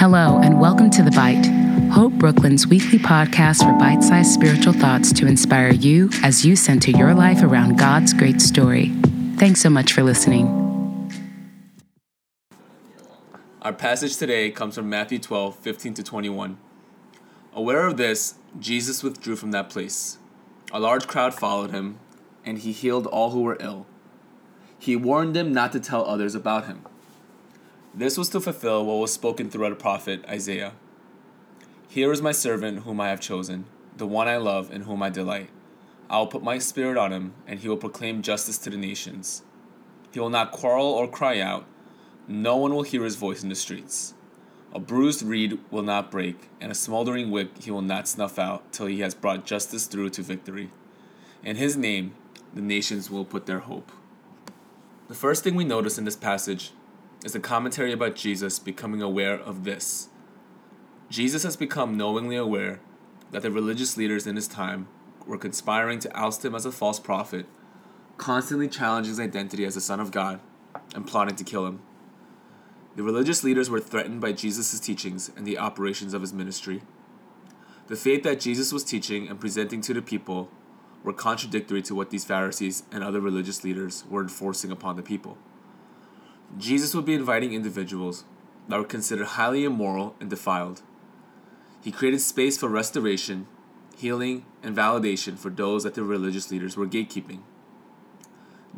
Hello, and welcome to The Bite, Hope Brooklyn's weekly podcast for bite sized spiritual thoughts to inspire you as you center your life around God's great story. Thanks so much for listening. Our passage today comes from Matthew 12, 15 to 21. Aware of this, Jesus withdrew from that place. A large crowd followed him, and he healed all who were ill. He warned them not to tell others about him. This was to fulfill what was spoken through the prophet Isaiah. Here is my servant whom I have chosen, the one I love and whom I delight. I will put my spirit on him, and he will proclaim justice to the nations. He will not quarrel or cry out. No one will hear his voice in the streets. A bruised reed will not break, and a smoldering wick he will not snuff out till he has brought justice through to victory. In his name, the nations will put their hope. The first thing we notice in this passage is a commentary about Jesus becoming aware of this. Jesus has become knowingly aware that the religious leaders in his time were conspiring to oust him as a false prophet, constantly challenging his identity as the Son of God, and plotting to kill him. The religious leaders were threatened by Jesus' teachings and the operations of his ministry. The faith that Jesus was teaching and presenting to the people were contradictory to what these Pharisees and other religious leaders were enforcing upon the people. Jesus would be inviting individuals that were considered highly immoral and defiled. He created space for restoration, healing, and validation for those that the religious leaders were gatekeeping.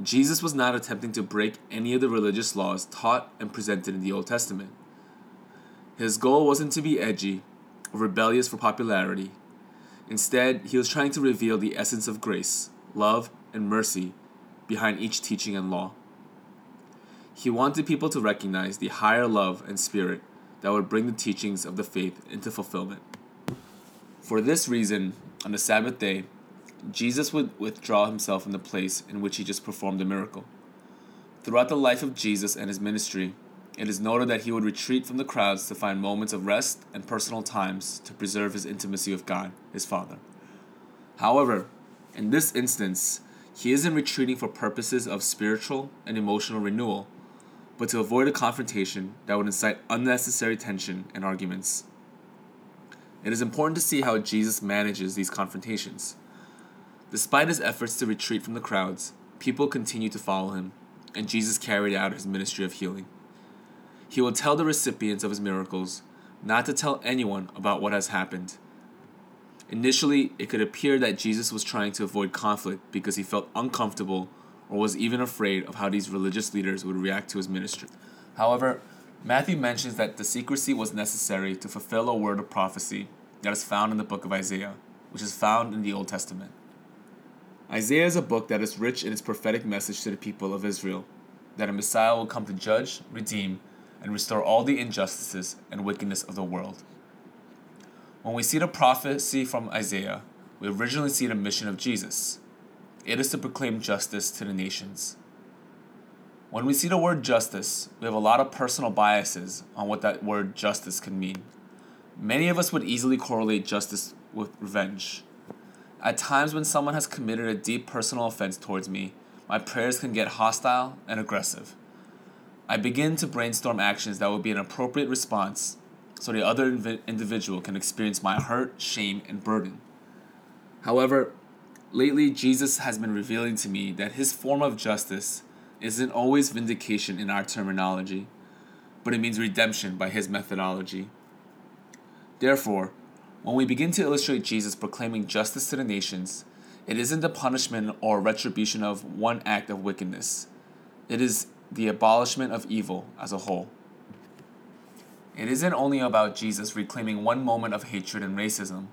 Jesus was not attempting to break any of the religious laws taught and presented in the Old Testament. His goal wasn't to be edgy or rebellious for popularity. Instead, he was trying to reveal the essence of grace, love, and mercy behind each teaching and law. He wanted people to recognize the higher love and spirit that would bring the teachings of the faith into fulfillment. For this reason, on the Sabbath day, Jesus would withdraw himself from the place in which he just performed a miracle. Throughout the life of Jesus and his ministry, it is noted that he would retreat from the crowds to find moments of rest and personal times to preserve his intimacy with God, his Father. However, in this instance, he isn't retreating for purposes of spiritual and emotional renewal, but to avoid a confrontation that would incite unnecessary tension and arguments. It is important to see how Jesus manages these confrontations. Despite his efforts to retreat from the crowds, people continued to follow him, and Jesus carried out his ministry of healing. He will tell the recipients of his miracles not to tell anyone about what has happened. Initially, it could appear that Jesus was trying to avoid conflict because he felt uncomfortable or was even afraid of how these religious leaders would react to his ministry. However, Matthew mentions that the secrecy was necessary to fulfill a word of prophecy that is found in the book of Isaiah, which is found in the Old Testament. Isaiah is a book that is rich in its prophetic message to the people of Israel that a Messiah will come to judge, redeem, and restore all the injustices and wickedness of the world. When we see the prophecy from Isaiah, we originally see the mission of Jesus it is to proclaim justice to the nations. When we see the word justice, we have a lot of personal biases on what that word justice can mean. Many of us would easily correlate justice with revenge. At times, when someone has committed a deep personal offense towards me, my prayers can get hostile and aggressive. I begin to brainstorm actions that would be an appropriate response so the other inv- individual can experience my hurt, shame, and burden. However, Lately, Jesus has been revealing to me that his form of justice isn't always vindication in our terminology, but it means redemption by his methodology. Therefore, when we begin to illustrate Jesus proclaiming justice to the nations, it isn't the punishment or retribution of one act of wickedness. It is the abolishment of evil as a whole. It isn't only about Jesus reclaiming one moment of hatred and racism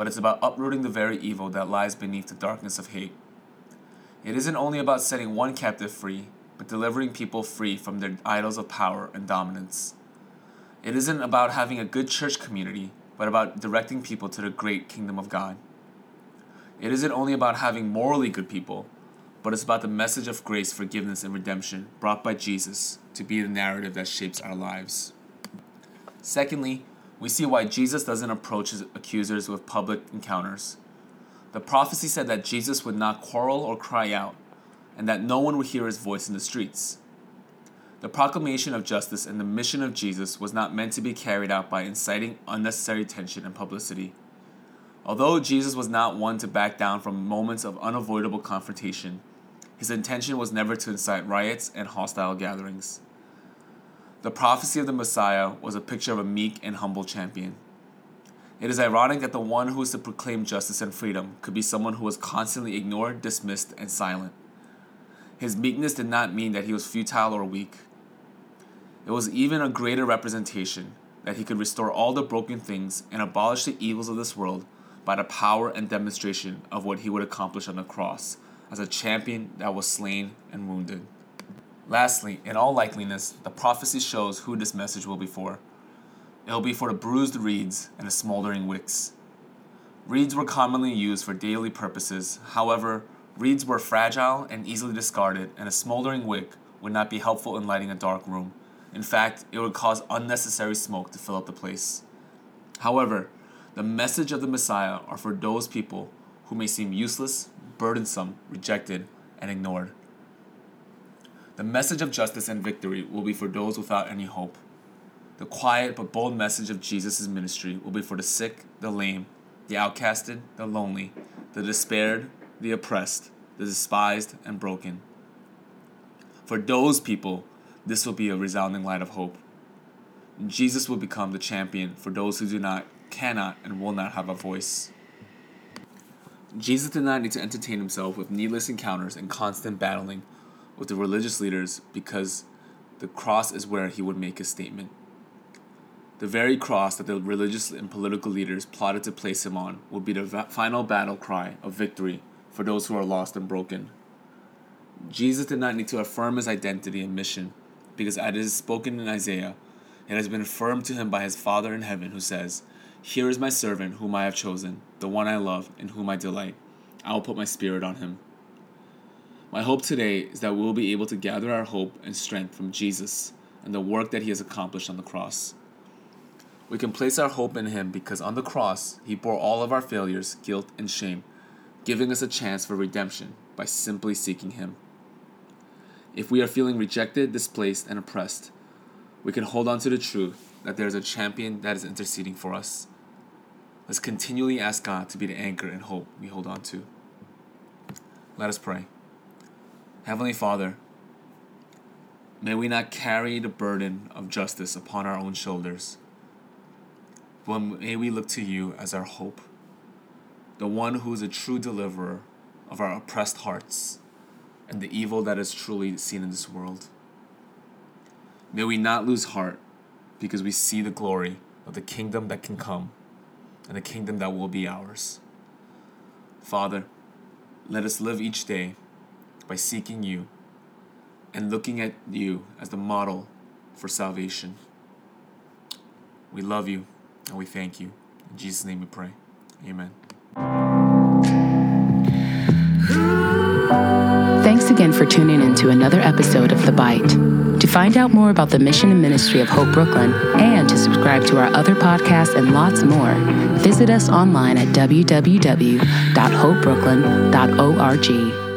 but it's about uprooting the very evil that lies beneath the darkness of hate. It isn't only about setting one captive free, but delivering people free from their idols of power and dominance. It isn't about having a good church community, but about directing people to the great kingdom of God. It isn't only about having morally good people, but it's about the message of grace, forgiveness, and redemption brought by Jesus to be the narrative that shapes our lives. Secondly, we see why Jesus doesn't approach his accusers with public encounters. The prophecy said that Jesus would not quarrel or cry out, and that no one would hear his voice in the streets. The proclamation of justice and the mission of Jesus was not meant to be carried out by inciting unnecessary tension and publicity. Although Jesus was not one to back down from moments of unavoidable confrontation, his intention was never to incite riots and hostile gatherings. The prophecy of the Messiah was a picture of a meek and humble champion. It is ironic that the one who is to proclaim justice and freedom could be someone who was constantly ignored, dismissed, and silent. His meekness did not mean that he was futile or weak. It was even a greater representation that he could restore all the broken things and abolish the evils of this world by the power and demonstration of what he would accomplish on the cross as a champion that was slain and wounded. Lastly, in all likeliness, the prophecy shows who this message will be for. It will be for the bruised reeds and the smoldering wicks. Reeds were commonly used for daily purposes. However, reeds were fragile and easily discarded, and a smoldering wick would not be helpful in lighting a dark room. In fact, it would cause unnecessary smoke to fill up the place. However, the message of the Messiah are for those people who may seem useless, burdensome, rejected, and ignored. The message of justice and victory will be for those without any hope. The quiet but bold message of Jesus' ministry will be for the sick, the lame, the outcasted, the lonely, the despaired, the oppressed, the despised, and broken. For those people this will be a resounding light of hope. Jesus will become the champion for those who do not, cannot, and will not have a voice. Jesus did not need to entertain himself with needless encounters and constant battling with the religious leaders because the cross is where he would make his statement. The very cross that the religious and political leaders plotted to place him on will be the final battle cry of victory for those who are lost and broken. Jesus did not need to affirm his identity and mission because as is spoken in Isaiah, it has been affirmed to him by his Father in heaven, who says, Here is my servant whom I have chosen, the one I love, in whom I delight. I will put my spirit on him. My hope today is that we will be able to gather our hope and strength from Jesus and the work that he has accomplished on the cross. We can place our hope in him because on the cross, he bore all of our failures, guilt, and shame, giving us a chance for redemption by simply seeking him. If we are feeling rejected, displaced, and oppressed, we can hold on to the truth that there is a champion that is interceding for us. Let's continually ask God to be the anchor and hope we hold on to. Let us pray. Heavenly Father, may we not carry the burden of justice upon our own shoulders, but may we look to you as our hope, the one who is a true deliverer of our oppressed hearts and the evil that is truly seen in this world. May we not lose heart because we see the glory of the kingdom that can come and the kingdom that will be ours. Father, let us live each day by seeking you and looking at you as the model for salvation. We love you and we thank you. In Jesus' name we pray. Amen. Thanks again for tuning in to another episode of The Bite. To find out more about the mission and ministry of Hope Brooklyn and to subscribe to our other podcasts and lots more, visit us online at www.hopebrooklyn.org.